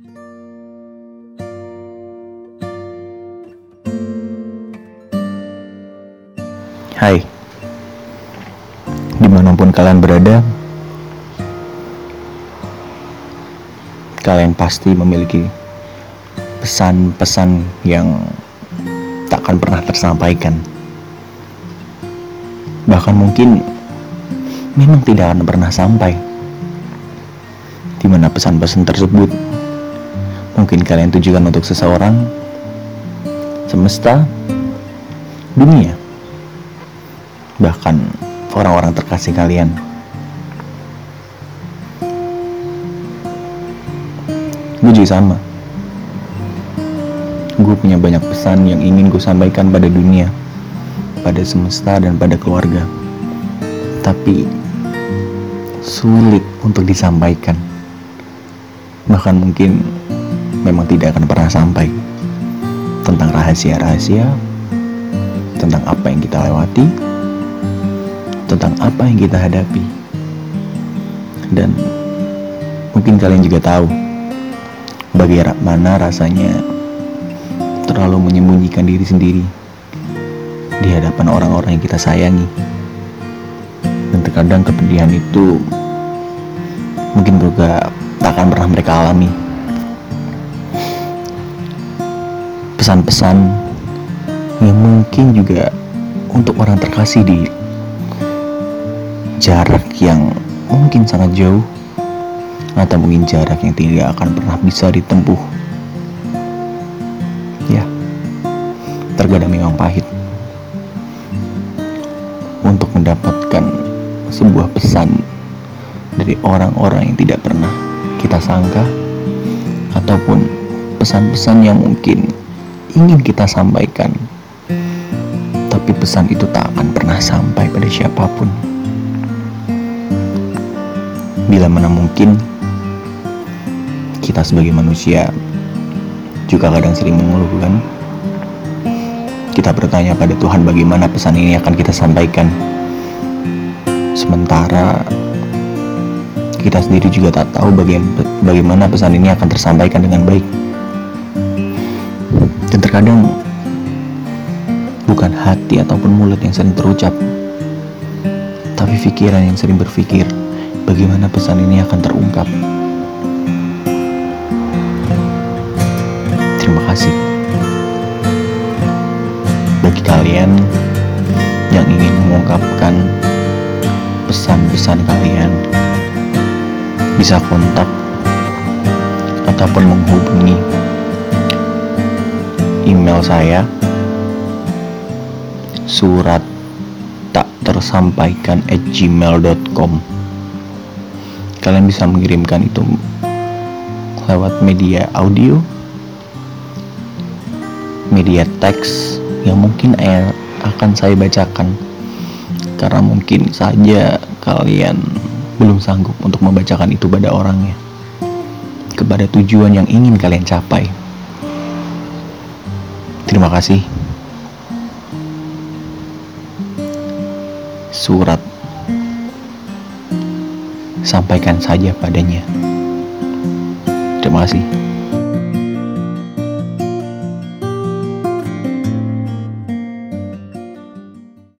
Hai, di mana pun kalian berada, kalian pasti memiliki pesan-pesan yang tak akan pernah tersampaikan. Bahkan mungkin memang tidak akan pernah sampai. Di mana pesan-pesan tersebut mungkin kalian tujukan untuk seseorang, semesta, dunia, bahkan orang-orang terkasih kalian. Gue juga sama. Gue punya banyak pesan yang ingin gue sampaikan pada dunia, pada semesta dan pada keluarga. Tapi sulit untuk disampaikan. Bahkan mungkin memang tidak akan pernah sampai tentang rahasia-rahasia, tentang apa yang kita lewati, tentang apa yang kita hadapi. Dan mungkin kalian juga tahu bagaimana rasanya terlalu menyembunyikan diri sendiri di hadapan orang-orang yang kita sayangi. Dan terkadang kepedihan itu mungkin juga tak akan pernah mereka alami. Pesan-pesan yang mungkin juga untuk orang terkasih di jarak yang mungkin sangat jauh atau mungkin jarak yang tidak akan pernah bisa ditempuh. Ya, terkadang memang pahit untuk mendapatkan sebuah pesan dari orang-orang yang tidak pernah kita sangka ataupun pesan-pesan yang mungkin ingin kita sampaikan. Tapi pesan itu tak akan pernah sampai pada siapa pun. Bila mana mungkin kita sebagai manusia juga kadang sering mengeluhkan kita bertanya pada Tuhan bagaimana pesan ini akan kita sampaikan. Sementara kita sendiri juga tak tahu bagaimana pesan ini akan tersampaikan dengan baik dan terkadang bukan hati ataupun mulut yang sering terucap tapi pikiran yang sering berpikir bagaimana pesan ini akan terungkap. Terima kasih. Bagi kalian yang ingin mengungkapkan pesan-pesan kalian bisa kontak ataupun menghubungi saya surat tak tersampaikan at gmail.com kalian bisa mengirimkan itu lewat media audio media teks yang mungkin akan saya bacakan. Karena mungkin saja kalian belum sanggup untuk membacakan itu pada orangnya. Kepada tujuan yang ingin kalian capai terima kasih. Surat. Sampaikan saja padanya. Terima kasih